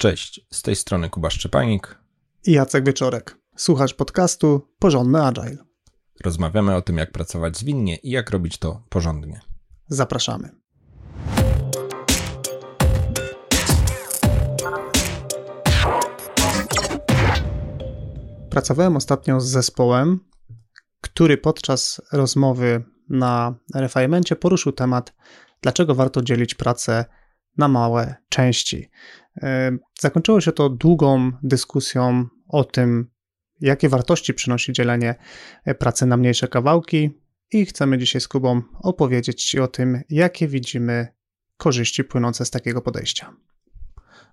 Cześć, z tej strony Kuba Szczepanik i Jacek Wieczorek. Słuchasz podcastu Porządny Agile. Rozmawiamy o tym, jak pracować zwinnie i jak robić to porządnie. Zapraszamy. Pracowałem ostatnio z zespołem, który podczas rozmowy na refinemencie poruszył temat, dlaczego warto dzielić pracę na małe części. E, zakończyło się to długą dyskusją o tym, jakie wartości przynosi dzielenie pracy na mniejsze kawałki, i chcemy dzisiaj z Kubą opowiedzieć Ci o tym, jakie widzimy korzyści płynące z takiego podejścia.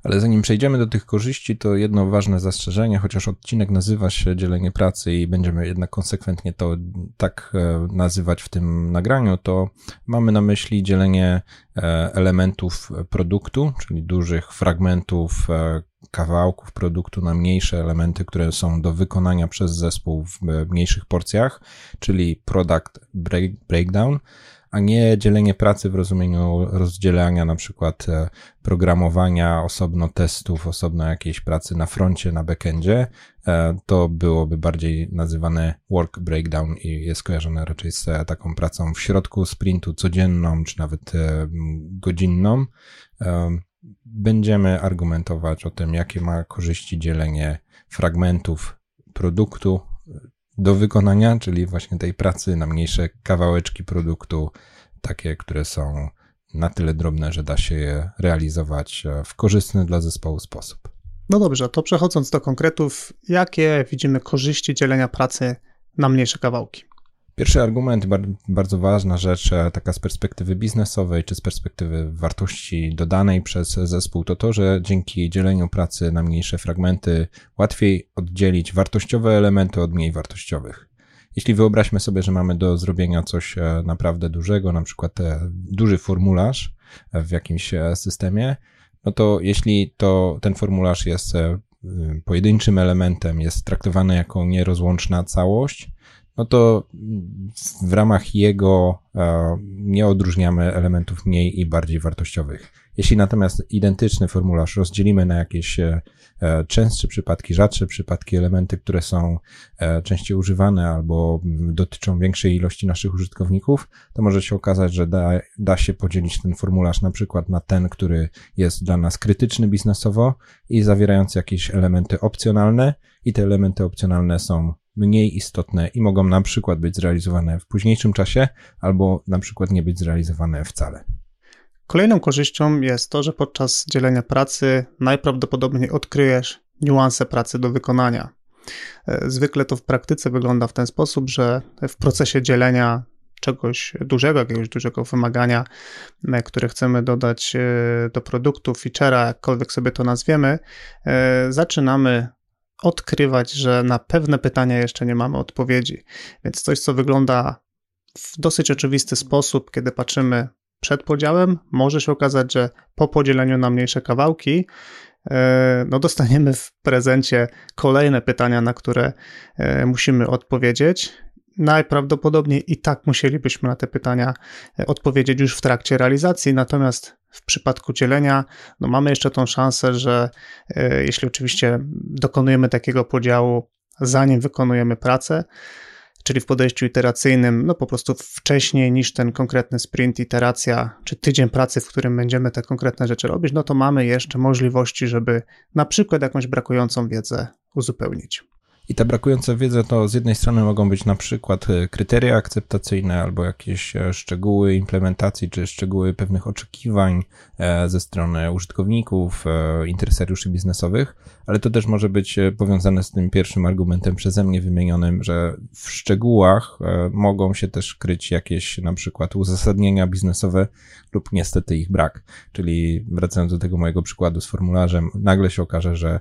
Ale zanim przejdziemy do tych korzyści, to jedno ważne zastrzeżenie, chociaż odcinek nazywa się dzielenie pracy i będziemy jednak konsekwentnie to tak e, nazywać w tym nagraniu, to mamy na myśli dzielenie e, elementów produktu, czyli dużych fragmentów, e, kawałków produktu na mniejsze elementy, które są do wykonania przez zespół w mniejszych porcjach, czyli product break, breakdown a nie dzielenie pracy w rozumieniu rozdzielania na przykład e, programowania, osobno testów, osobno jakiejś pracy na froncie, na backendzie, e, to byłoby bardziej nazywane work breakdown i jest kojarzone raczej z e, taką pracą w środku sprintu codzienną, czy nawet godzinną. Będziemy argumentować o tym, jakie ma korzyści dzielenie fragmentów produktu do wykonania, czyli właśnie tej pracy na mniejsze kawałeczki produktu, takie, które są na tyle drobne, że da się je realizować e, w korzystny dla zespołu sposób. No dobrze, to przechodząc do konkretów, jakie widzimy korzyści dzielenia pracy na mniejsze kawałki? Pierwszy argument, bardzo ważna rzecz, e, taka z perspektywy biznesowej czy z perspektywy wartości dodanej przez zespół, to to, że dzięki dzieleniu pracy na mniejsze fragmenty łatwiej oddzielić wartościowe elementy od mniej wartościowych. Jeśli wyobraźmy sobie, że mamy do zrobienia coś e, naprawdę dużego, na przykład e, duży formularz w jakimś systemie, no to jeśli to ten formularz jest pojedynczym elementem, jest traktowany jako nierozłączna całość, no to w ramach jego e, nie odróżniamy elementów mniej i bardziej wartościowych. Jeśli natomiast identyczny formularz rozdzielimy na jakieś e, e, częstsze przypadki, rzadsze przypadki, elementy, które są częściej używane albo dotyczą większej ilości naszych użytkowników, to może się okazać, że da, da się podzielić ten formularz na przykład na ten, który jest dla nas krytyczny biznesowo i zawierający jakieś elementy opcjonalne i te elementy opcjonalne są mniej istotne i mogą na przykład być zrealizowane w późniejszym czasie, albo na przykład nie być zrealizowane wcale. Kolejną korzyścią jest to, że podczas dzielenia pracy najprawdopodobniej odkryjesz niuanse pracy do wykonania. E, zwykle to w praktyce wygląda w ten sposób, że w procesie dzielenia czegoś dużego, jakiegoś dużego wymagania, e, które chcemy dodać e, do produktu, feature'a, jakkolwiek sobie to nazwiemy, zaczynamy odkrywać, że na pewne pytania jeszcze nie mamy odpowiedzi. Więc coś, co wygląda w dosyć oczywisty sposób, kiedy patrzymy przed podziałem, może się okazać, że po podzieleniu na mniejsze kawałki, e, no dostaniemy w prezencie kolejne pytania, na które e, musimy odpowiedzieć najprawdopodobniej i tak musielibyśmy na te pytania e, odpowiedzieć już w trakcie realizacji, natomiast w przypadku dzielenia, no mamy jeszcze tą szansę, że e, jeśli oczywiście dokonujemy takiego podziału, zanim wykonujemy pracę, czyli w podejściu iteracyjnym, no po prostu wcześniej niż ten konkretny sprint, iteracja, czy tydzień pracy, w którym będziemy te konkretne rzeczy robić, no to mamy jeszcze możliwości, żeby na przykład jakąś brakującą wiedzę uzupełnić. I ta brakująca wiedza to z jednej strony mogą być na przykład e, kryteria akceptacyjne albo jakieś e, szczegóły implementacji czy szczegóły pewnych oczekiwań e, ze strony użytkowników, interesariuszy biznesowych, ale to też może być powiązane z tym pierwszym argumentem przeze mnie wymienionym, że w szczegółach mogą się też kryć jakieś na przykład uzasadnienia biznesowe lub niestety ich brak. Czyli wracając do tego mojego przykładu z formularzem, nagle się okaże, że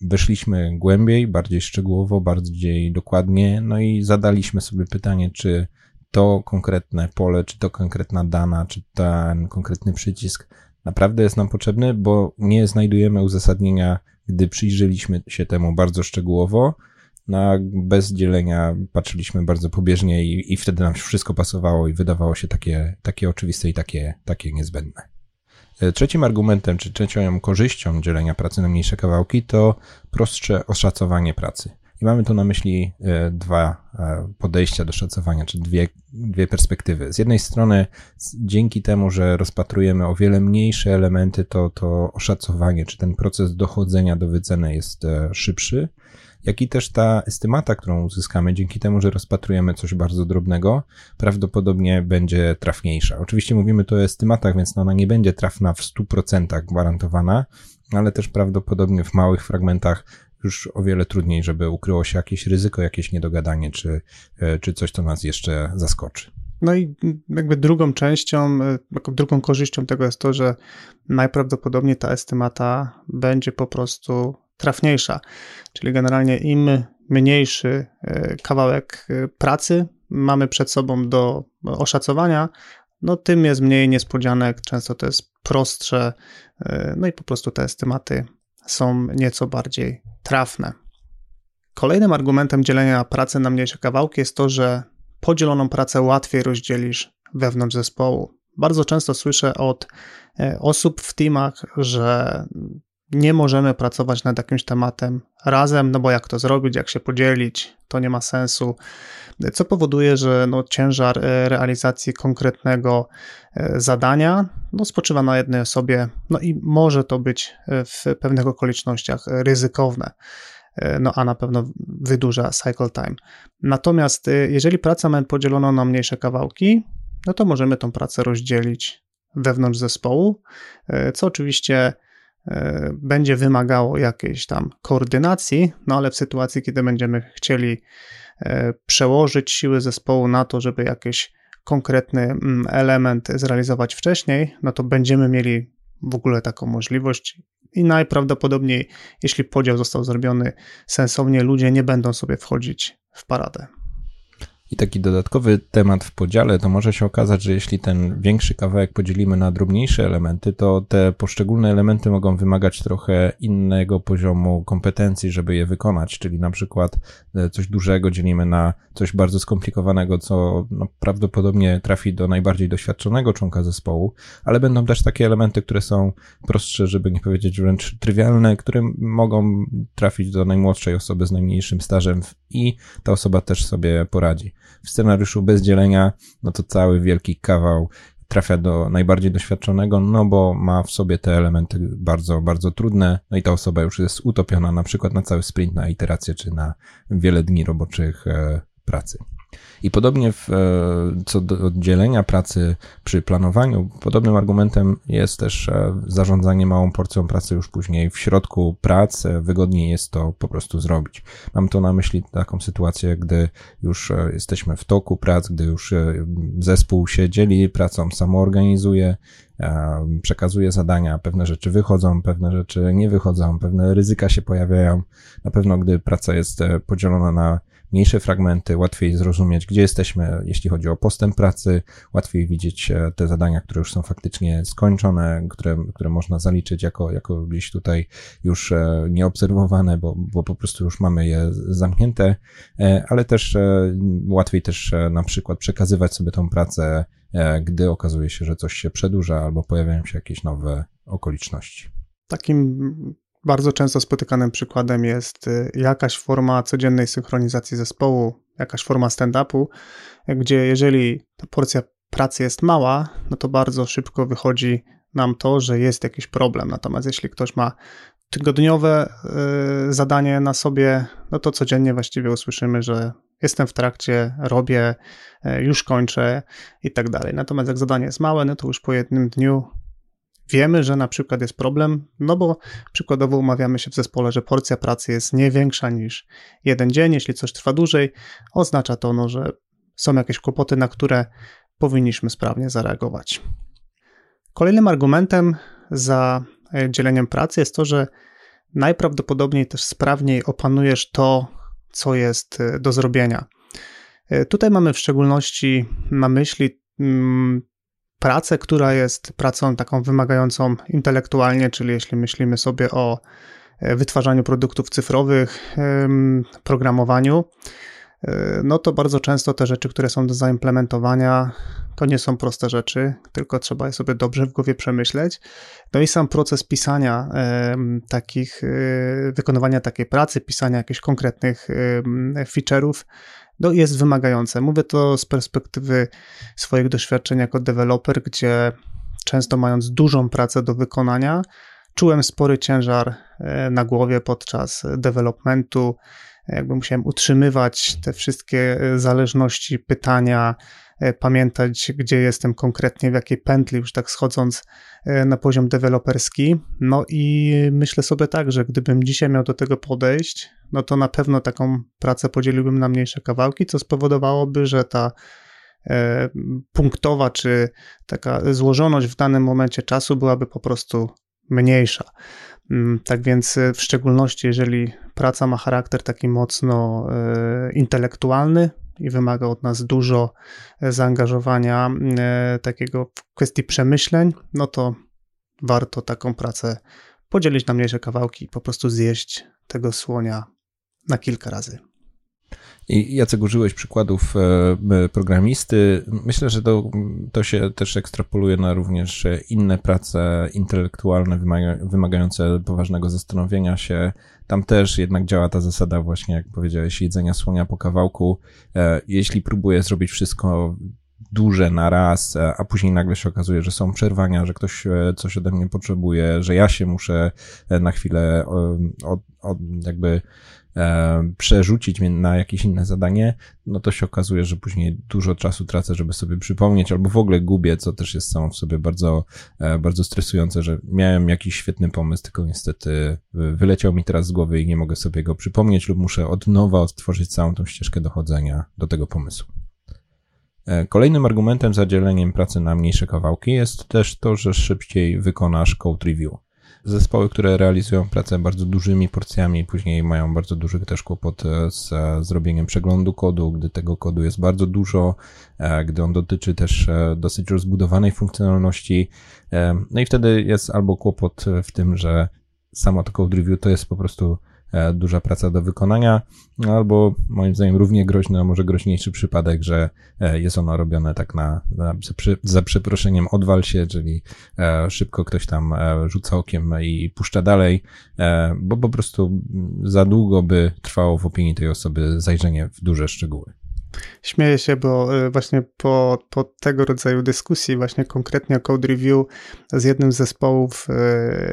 wyszliśmy głębiej, bardziej szczegółowo, bardziej dokładnie, no i zadaliśmy sobie pytanie, czy to konkretne pole, czy to konkretna dana, czy ten konkretny przycisk naprawdę jest nam potrzebny, bo nie znajdujemy uzasadnienia, gdy przyjrzeliśmy się temu bardzo szczegółowo, no bez dzielenia patrzyliśmy bardzo pobieżnie i, i wtedy nam wszystko pasowało i wydawało się takie, takie oczywiste i takie, takie niezbędne. Trzecim argumentem, czy trzecią korzyścią dzielenia pracy na mniejsze kawałki to prostsze oszacowanie pracy. I mamy tu na myśli e, dwa e, podejścia do szacowania, czy dwie, dwie perspektywy. Z jednej strony, dzięki temu, że rozpatrujemy o wiele mniejsze elementy, to, to oszacowanie, czy ten proces dochodzenia do wyceny jest e, szybszy, jak i też ta estymata, którą uzyskamy dzięki temu, że rozpatrujemy coś bardzo drobnego, prawdopodobnie będzie trafniejsza. Oczywiście mówimy tu o estymatach, więc ona nie będzie trafna w 100% gwarantowana, ale też prawdopodobnie w małych fragmentach już o wiele trudniej, żeby ukryło się jakieś ryzyko, jakieś niedogadanie, czy, e, czy coś, co nas jeszcze zaskoczy. No i jakby drugą częścią, e, drugą korzyścią tego jest to, że najprawdopodobniej ta estymata będzie po prostu trafniejsza. Czyli generalnie im mniejszy e, kawałek pracy mamy przed sobą do oszacowania, no tym jest mniej niespodzianek, często to jest prostsze, no i po prostu te estymaty są nieco bardziej trafne. Kolejnym argumentem dzielenia pracy na mniejsze kawałki jest to, że podzieloną pracę łatwiej rozdzielisz wewnątrz zespołu. Bardzo często słyszę od e, osób w teamach, że nie możemy pracować nad jakimś tematem razem, no bo jak to zrobić, jak się podzielić, to nie ma sensu, co powoduje, że no, ciężar e, realizacji konkretnego e, zadania no, spoczywa na jednej osobie, no i może to być e, w pewnych okolicznościach ryzykowne. No, a na pewno wydłuża cycle time. Natomiast jeżeli pracę mamy podzieloną na mniejsze kawałki, no to możemy tą pracę rozdzielić wewnątrz zespołu, co oczywiście będzie wymagało jakiejś tam koordynacji, no ale w sytuacji, kiedy będziemy chcieli e, przełożyć siły zespołu na to, żeby jakiś konkretny mm, element zrealizować wcześniej, no to będziemy mieli w ogóle taką możliwość i najprawdopodobniej, jeśli podział został zrobiony sensownie, ludzie nie będą sobie wchodzić w paradę. I taki dodatkowy temat w podziale, to może się okazać, że jeśli ten większy kawałek podzielimy na drobniejsze elementy, to te poszczególne elementy mogą wymagać trochę innego poziomu kompetencji, żeby je wykonać. Czyli na przykład e, coś dużego dzielimy na coś bardzo skomplikowanego, co no, prawdopodobnie trafi do najbardziej doświadczonego członka zespołu, ale będą też takie elementy, które są prostsze, żeby nie powiedzieć wręcz trywialne, które mogą trafić do najmłodszej osoby z najmniejszym stażem i ta osoba też sobie poradzi. W scenariuszu bez dzielenia, no to cały wielki kawał trafia do najbardziej doświadczonego, no bo ma w sobie te elementy bardzo, bardzo trudne, no i ta osoba już jest utopiona na przykład na cały sprint, na iterację czy na wiele dni roboczych e, pracy. I podobnie w, e, co do oddzielenia pracy przy planowaniu, podobnym argumentem jest też e, zarządzanie małą porcją pracy już później w środku pracy. Wygodniej jest to po prostu zrobić. Mam tu na myśli taką sytuację, gdy już e, jesteśmy w toku prac, gdy już zespół się dzieli pracą, samoorganizuje, przekazuje zadania, pewne rzeczy wychodzą, pewne rzeczy nie wychodzą, pewne ryzyka się pojawiają. Na pewno, gdy praca jest podzielona na mniejsze fragmenty, łatwiej zrozumieć, gdzie jesteśmy, jeśli chodzi o postęp pracy, łatwiej widzieć e, te zadania, które już są faktycznie skończone, które, które można zaliczyć jako, jako gdzieś tutaj już e, nieobserwowane, bo, bo po prostu już mamy je zamknięte, e, ale też łatwiej też na przykład przekazywać sobie tą pracę, gdy okazuje się, że coś się przedłuża albo pojawiają się jakieś nowe okoliczności. Takim bardzo często spotykanym przykładem jest y, jakaś forma codziennej synchronizacji zespołu, jakaś forma stand-upu, gdzie jeżeli ta porcja pracy jest mała, no to bardzo szybko wychodzi nam to, że jest jakiś problem. Natomiast jeśli ktoś ma tygodniowe y, zadanie na sobie, no to codziennie właściwie usłyszymy, że jestem w trakcie, robię, y, już kończę i tak dalej. Natomiast jak zadanie jest małe, no to już po jednym dniu wiemy, że na przykład jest problem, no bo przykładowo umawiamy się w zespole, że porcja pracy jest nie większa niż jeden dzień. Jeśli coś trwa dłużej, oznacza to, no, że są jakieś kłopoty, na które powinniśmy sprawnie zareagować. Kolejnym argumentem za e, dzieleniem pracy jest to, że najprawdopodobniej też sprawniej opanujesz to, co jest e, do zrobienia. E, tutaj mamy w szczególności na myśli mm, pracę, która jest pracą taką wymagającą intelektualnie, czyli jeśli myślimy sobie o e, wytwarzaniu produktów cyfrowych, programowaniu, no to bardzo często te rzeczy, które są do zaimplementowania, to nie są proste rzeczy, tylko trzeba je sobie dobrze w głowie przemyśleć. No i sam proces pisania takich, wykonywania takiej pracy, pisania jakichś konkretnych feature'ów, no jest wymagające. Mówię to z perspektywy swoich doświadczeń jako deweloper, gdzie często mając dużą pracę do wykonania, czułem spory ciężar e, na głowie podczas developmentu. Jakby musiałem utrzymywać te wszystkie e, zależności, pytania, e, pamiętać, gdzie jestem konkretnie, w jakiej pętli, już tak schodząc na poziom deweloperski. No i myślę sobie tak, że gdybym dzisiaj miał do tego podejść, no to na pewno taką pracę podzieliłbym na mniejsze kawałki, co spowodowałoby, że ta punktowa czy taka złożoność w danym momencie czasu byłaby po prostu mniejsza. Mm, tak więc e, w szczególności, jeżeli praca ma charakter taki mocno e, intelektualny i wymaga od nas dużo e, zaangażowania takiego w kwestii przemyśleń, no to warto taką pracę podzielić na mniejsze kawałki i po prostu zjeść tego słonia na kilka razy. I Jacek, użyłeś przykładów e, programisty. Myślę, że to, to się też ekstrapoluje na również inne prace intelektualne wymagające poważnego zastanowienia się. Tam też jednak działa ta zasada właśnie, jak powiedziałeś, jedzenia słonia po kawałku. E, jeśli próbuję zrobić wszystko duże na raz, a później nagle się okazuje, że są przerwania, że ktoś e, coś ode mnie potrzebuje, że ja się muszę na chwilę od, od, jakby e, przerzucić na jakieś inne zadanie, no to się okazuje, że później dużo czasu tracę, żeby sobie przypomnieć, albo w ogóle gubię, co też jest samo w sobie bardzo, e, bardzo stresujące, że miałem jakiś świetny pomysł, tylko niestety wyleciał mi teraz z głowy i nie mogę sobie go przypomnieć, lub muszę od nowa odtworzyć całą tą ścieżkę dochodzenia do tego pomysłu. E, kolejnym argumentem za dzieleniem pracy na mniejsze kawałki jest też to, że szybciej wykonasz code review zespoły, które realizują pracę bardzo dużymi porcjami, później mają bardzo duży też kłopot e, z e, zrobieniem przeglądu kodu, gdy tego kodu jest bardzo dużo, e, gdy on dotyczy też dosyć rozbudowanej funkcjonalności. No i wtedy jest albo kłopot w tym, że samo to code review to jest po prostu duża praca do wykonania, albo moim zdaniem równie groźny, a może groźniejszy przypadek, że e, jest ono robione tak na, na za przeproszeniem odwal się, czyli e, szybko ktoś tam rzuca okiem i puszcza dalej, bo po prostu za długo by trwało w opinii tej osoby zajrzenie w duże szczegóły. Śmieję się, bo y, właśnie po, po tego rodzaju dyskusji, właśnie konkretnie o Code Review, z jednym z zespołów,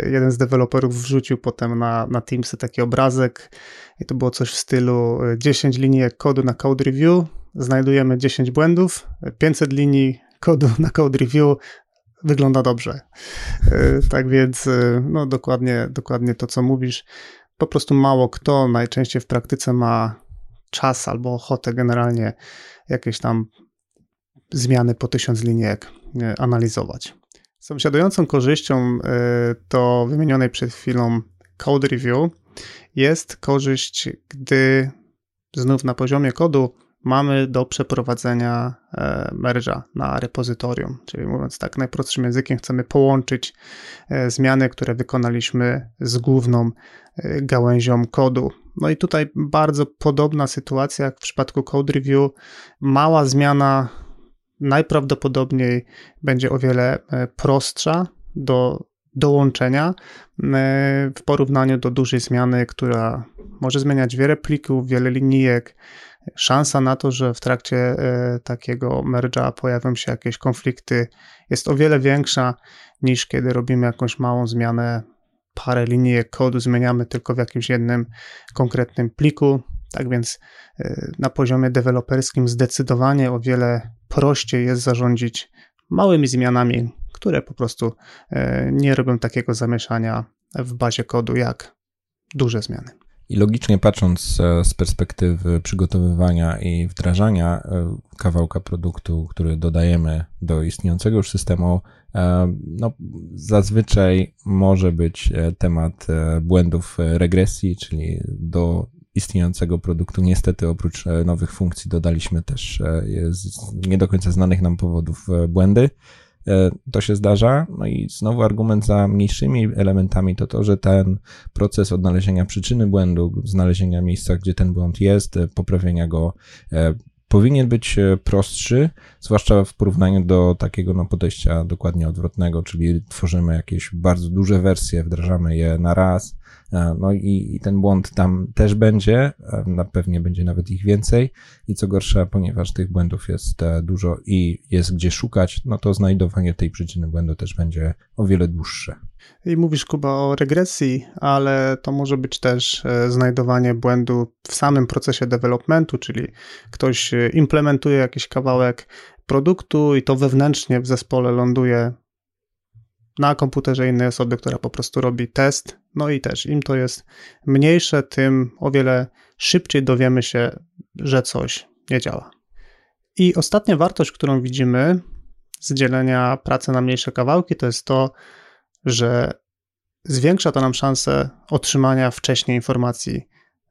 y, jeden z deweloperów wrzucił potem na, na Teamsy taki obrazek i to było coś w stylu 10 y, linijek kodu na Code Review, znajdujemy 10 błędów, 500 linii kodu na Code Review, wygląda dobrze. Tak więc, no dokładnie, dokładnie to, co mówisz. Po prostu mało kto najczęściej w praktyce ma czas albo ochotę generalnie jakieś tam zmiany po tysiąc linijek e, analizować. Sąsiadującą korzyścią e, to wymienionej przed chwilą code review jest korzyść, gdy znów na poziomie kodu mamy do przeprowadzenia e, merge'a na repozytorium. Czyli mówiąc tak najprostszym językiem, chcemy połączyć zmiany, które wykonaliśmy z główną gałęzią kodu. No i tutaj bardzo podobna sytuacja jak w przypadku Code Review. Mała zmiana najprawdopodobniej będzie o wiele e, prostsza do dołączenia e, w porównaniu do dużej zmiany, która może zmieniać wiele plików, wiele linijek. Szansa na to, że w trakcie e, takiego merge'a pojawią się jakieś konflikty, jest o wiele większa niż kiedy robimy jakąś małą zmianę parę linijek kodu zmieniamy tylko w jakimś jednym konkretnym pliku. Tak więc y, na poziomie deweloperskim zdecydowanie o wiele prościej jest zarządzić małymi zmianami, które po prostu y, nie robią takiego zamieszania w bazie kodu jak duże zmiany. I logicznie patrząc e, z perspektywy przygotowywania i wdrażania e, kawałka produktu, który dodajemy do istniejącego już systemu, e, no, zazwyczaj może być temat błędów regresji, czyli do istniejącego produktu. Niestety, oprócz nowych funkcji, dodaliśmy też nie do końca znanych nam powodów błędy. To się zdarza. No i znowu argument za mniejszymi elementami to to, że ten proces odnalezienia przyczyny błędu, znalezienia miejsca, gdzie ten błąd jest, poprawienia go powinien być e, prostszy, zwłaszcza w porównaniu do takiego no, podejścia dokładnie odwrotnego, czyli tworzymy jakieś bardzo duże wersje, wdrażamy je na raz, e, no i, i ten błąd tam też będzie, e, na pewnie będzie nawet ich więcej i co gorsza, ponieważ tych błędów jest dużo i jest gdzie szukać, no to znajdowanie tej przyczyny błędu też będzie o wiele dłuższe. I mówisz, Kuba, o regresji, ale to może być też e, znajdowanie błędu w samym procesie developmentu, czyli ktoś e, implementuje jakiś kawałek produktu i to wewnętrznie w zespole ląduje na komputerze innej osoby, która po prostu robi test. No i też im to jest mniejsze, tym o wiele szybciej dowiemy się, że coś nie działa. I ostatnia wartość, którą widzimy z dzielenia pracy na mniejsze kawałki, to jest to, że zwiększa to nam szansę otrzymania wcześniej informacji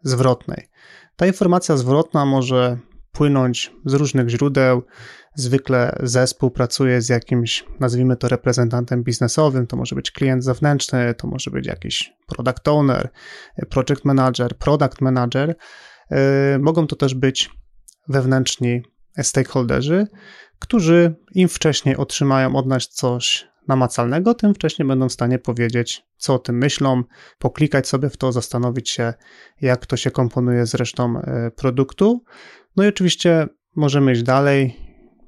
zwrotnej. Ta informacja zwrotna może płynąć z różnych źródeł. Zwykle zespół pracuje z jakimś, nazwijmy to, reprezentantem biznesowym. To może być klient zewnętrzny, to może być jakiś product owner, project manager, product manager. E, mogą to też być wewnętrzni stakeholderzy, którzy im wcześniej otrzymają od nas coś namacalnego, tym wcześniej będą w stanie powiedzieć, co o tym myślą, poklikać sobie w to, zastanowić się, jak to się komponuje z resztą e, produktu. No i oczywiście możemy iść dalej.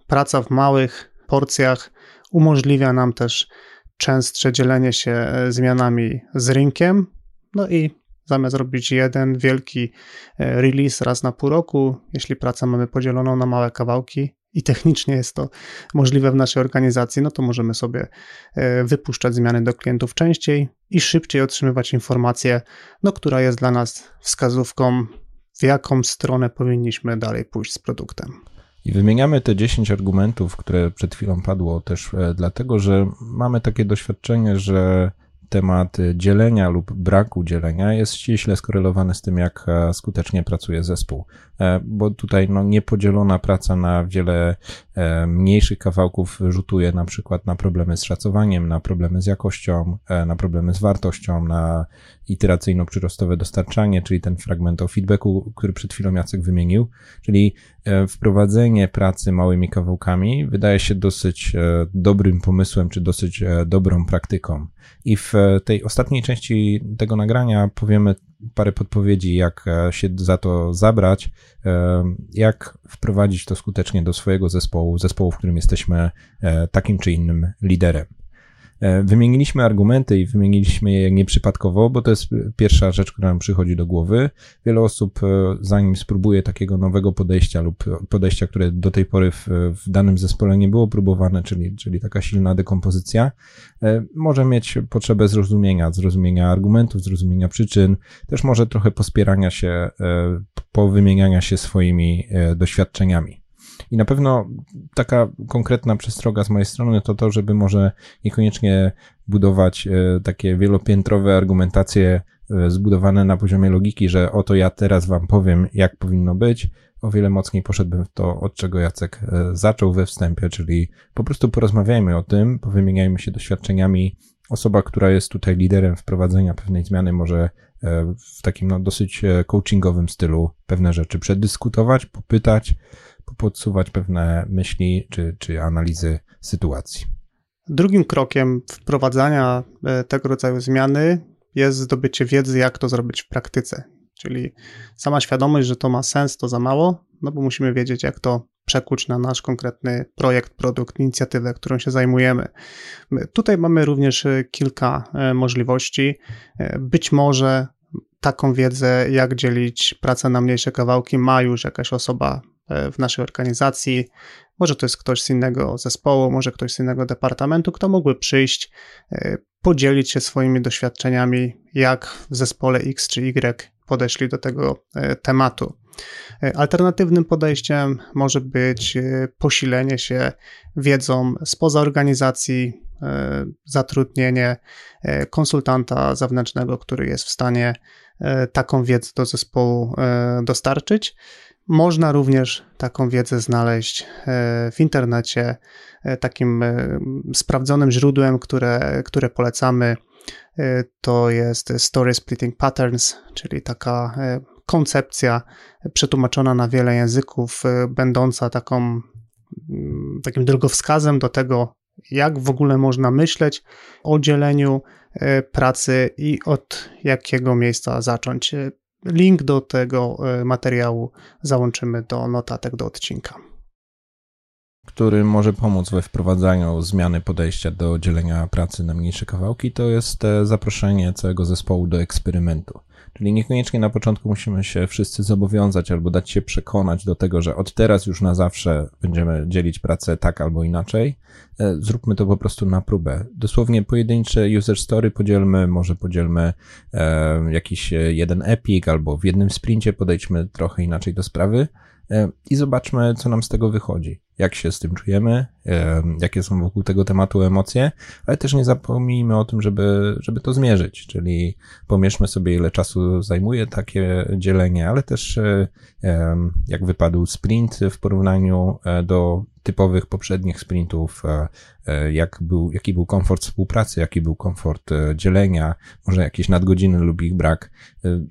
Praca w małych porcjach umożliwia nam też częstsze dzielenie się e, zmianami z rynkiem. No i zamiast robić jeden wielki e, release raz na pół roku, jeśli pracę mamy podzieloną na małe kawałki, i technicznie jest to możliwe w naszej organizacji, no to możemy sobie e, wypuszczać zmiany do klientów częściej i szybciej otrzymywać informację, no, która jest dla nas wskazówką, w jaką stronę powinniśmy dalej pójść z produktem. I wymieniamy te 10 argumentów, które przed chwilą padło, też e, dlatego, że mamy takie doświadczenie, że temat dzielenia lub braku dzielenia jest ściśle skorelowany z tym, jak e, skutecznie pracuje zespół. E, bo tutaj no, niepodzielona praca na wiele e, mniejszych kawałków rzutuje na przykład na problemy z szacowaniem, na problemy z jakością, na problemy z wartością, na iteracyjno-przyrostowe dostarczanie, czyli ten fragment o feedbacku, który przed chwilą Jacek wymienił, czyli wprowadzenie pracy małymi kawałkami wydaje się dosyć dobrym pomysłem, czy dosyć dobrą praktyką. I w tej ostatniej części tego nagrania powiemy parę podpowiedzi, jak e, się za to zabrać, e, jak wprowadzić to skutecznie do swojego zespołu, zespołu, w którym jesteśmy e, takim czy innym liderem. E, wymieniliśmy argumenty i wymieniliśmy je nieprzypadkowo, bo to jest pierwsza rzecz, która nam przychodzi do głowy. Wiele osób, e, zanim spróbuje takiego nowego podejścia lub podejścia, które do tej pory w, w danym zespole nie było próbowane, czyli, czyli taka silna dekompozycja, e, może mieć potrzebę zrozumienia, zrozumienia argumentów, zrozumienia przyczyn, też może trochę pospierania się, powymieniania się swoimi doświadczeniami. I na pewno taka konkretna przestroga z mojej strony to to, żeby może niekoniecznie budować e, takie wielopiętrowe argumentacje e, zbudowane na poziomie logiki, że oto ja teraz wam powiem, jak powinno być. O wiele mocniej poszedłbym w to, od czego Jacek e, zaczął we wstępie, czyli po prostu porozmawiajmy o tym, powymieniajmy się doświadczeniami. Osoba, która jest tutaj liderem wprowadzenia pewnej zmiany, może w takim no, dosyć coachingowym stylu pewne rzeczy przedyskutować, popytać, podsuwać pewne myśli czy, czy analizy sytuacji. Drugim krokiem wprowadzania e, tego rodzaju zmiany jest zdobycie wiedzy, jak to zrobić w praktyce. Czyli sama świadomość, że to ma sens, to za mało, no bo musimy wiedzieć, jak to przekuć na nasz konkretny projekt, produkt, inicjatywę, którą się zajmujemy. Tutaj mamy również e, kilka e, możliwości. Być może taką wiedzę, jak dzielić pracę na mniejsze kawałki, ma już jakaś osoba w naszej organizacji. Może to jest ktoś z innego zespołu, może ktoś z innego departamentu, kto mógłby przyjść, e, podzielić się swoimi doświadczeniami, jak w zespole X czy Y podeszli do tego e, tematu. Alternatywnym podejściem może być posilenie się wiedzą spoza organizacji, zatrudnienie konsultanta zewnętrznego, który jest w stanie taką wiedzę do zespołu dostarczyć. Można również taką wiedzę znaleźć w internecie. Takim sprawdzonym źródłem, które, które polecamy, to jest Story Splitting Patterns, czyli taka koncepcja przetłumaczona na wiele języków, będąca taką, mm, takim drogowskazem do tego, jak w ogóle można myśleć o dzieleniu y, pracy i od jakiego miejsca zacząć. Link do tego y, materiału załączymy do notatek do odcinka. Który może pomóc we wprowadzaniu zmiany podejścia do dzielenia pracy na mniejsze kawałki, to jest e, zaproszenie całego zespołu do eksperymentu. Czyli niekoniecznie na początku musimy się wszyscy zobowiązać albo dać się przekonać do tego, że od teraz już na zawsze będziemy dzielić pracę tak albo inaczej. E, zróbmy to po prostu na próbę. Dosłownie pojedyncze user story podzielmy, może podzielmy e, jakiś jeden epic albo w jednym sprincie podejdźmy trochę inaczej do sprawy e, i zobaczmy, co nam z tego wychodzi. Jak się z tym czujemy, jakie są wokół tego tematu emocje, ale też nie zapomnijmy o tym, żeby, żeby to zmierzyć, czyli pomierzmy sobie, ile czasu zajmuje takie dzielenie, ale też jak wypadł sprint w porównaniu e, do typowych poprzednich sprintów, e, e, jak był, jaki był komfort współpracy, jaki był komfort dzielenia, może jakieś nadgodziny lub ich brak.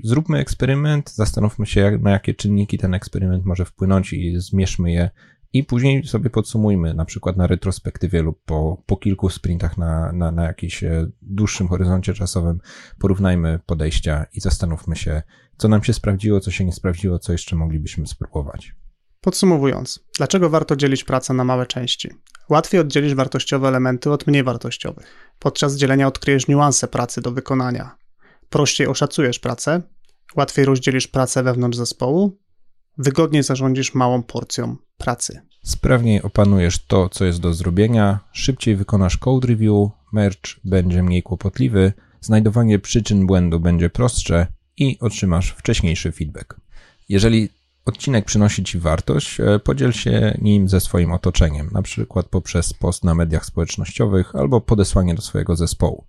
Zróbmy eksperyment, zastanówmy się, na jakie czynniki ten eksperyment może wpłynąć i zmierzmy je i później sobie podsumujmy, na przykład na retrospektywie lub po, po kilku sprintach na, na, na jakimś e, dłuższym horyzoncie czasowym, porównajmy podejścia i zastanówmy się, co nam się sprawdziło, co się nie sprawdziło, co jeszcze moglibyśmy spróbować. Podsumowując, dlaczego warto dzielić pracę na małe części? Łatwiej oddzielisz wartościowe elementy od mniej wartościowych. Podczas dzielenia odkryjesz niuanse pracy do wykonania. Prościej oszacujesz pracę, łatwiej rozdzielisz pracę wewnątrz zespołu, wygodnie zarządzisz małą porcją pracy. Sprawniej opanujesz to, co jest do zrobienia, szybciej wykonasz code review, merge będzie mniej kłopotliwy, znajdowanie przyczyn błędu będzie prostsze i otrzymasz wcześniejszy feedback. Jeżeli odcinek przynosi Ci wartość, e, podziel się nim ze swoim otoczeniem, na przykład poprzez post na mediach społecznościowych albo podesłanie do swojego zespołu.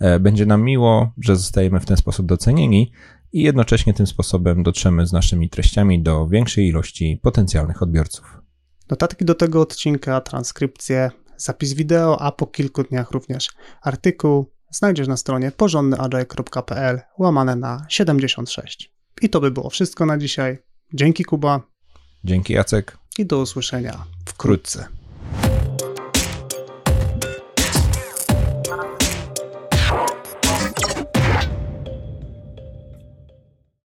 E, będzie nam miło, że zostajemy w ten sposób docenieni, i jednocześnie tym sposobem dotrzemy z naszymi treściami do większej ilości potencjalnych odbiorców. Notatki do tego odcinka, transkrypcje, zapis wideo, a po kilku dniach również artykuł znajdziesz na stronie porządnyagile.pl łamane na 76. I to by było wszystko na dzisiaj. Dzięki Kuba. Dzięki Jacek. I do usłyszenia wkrótce.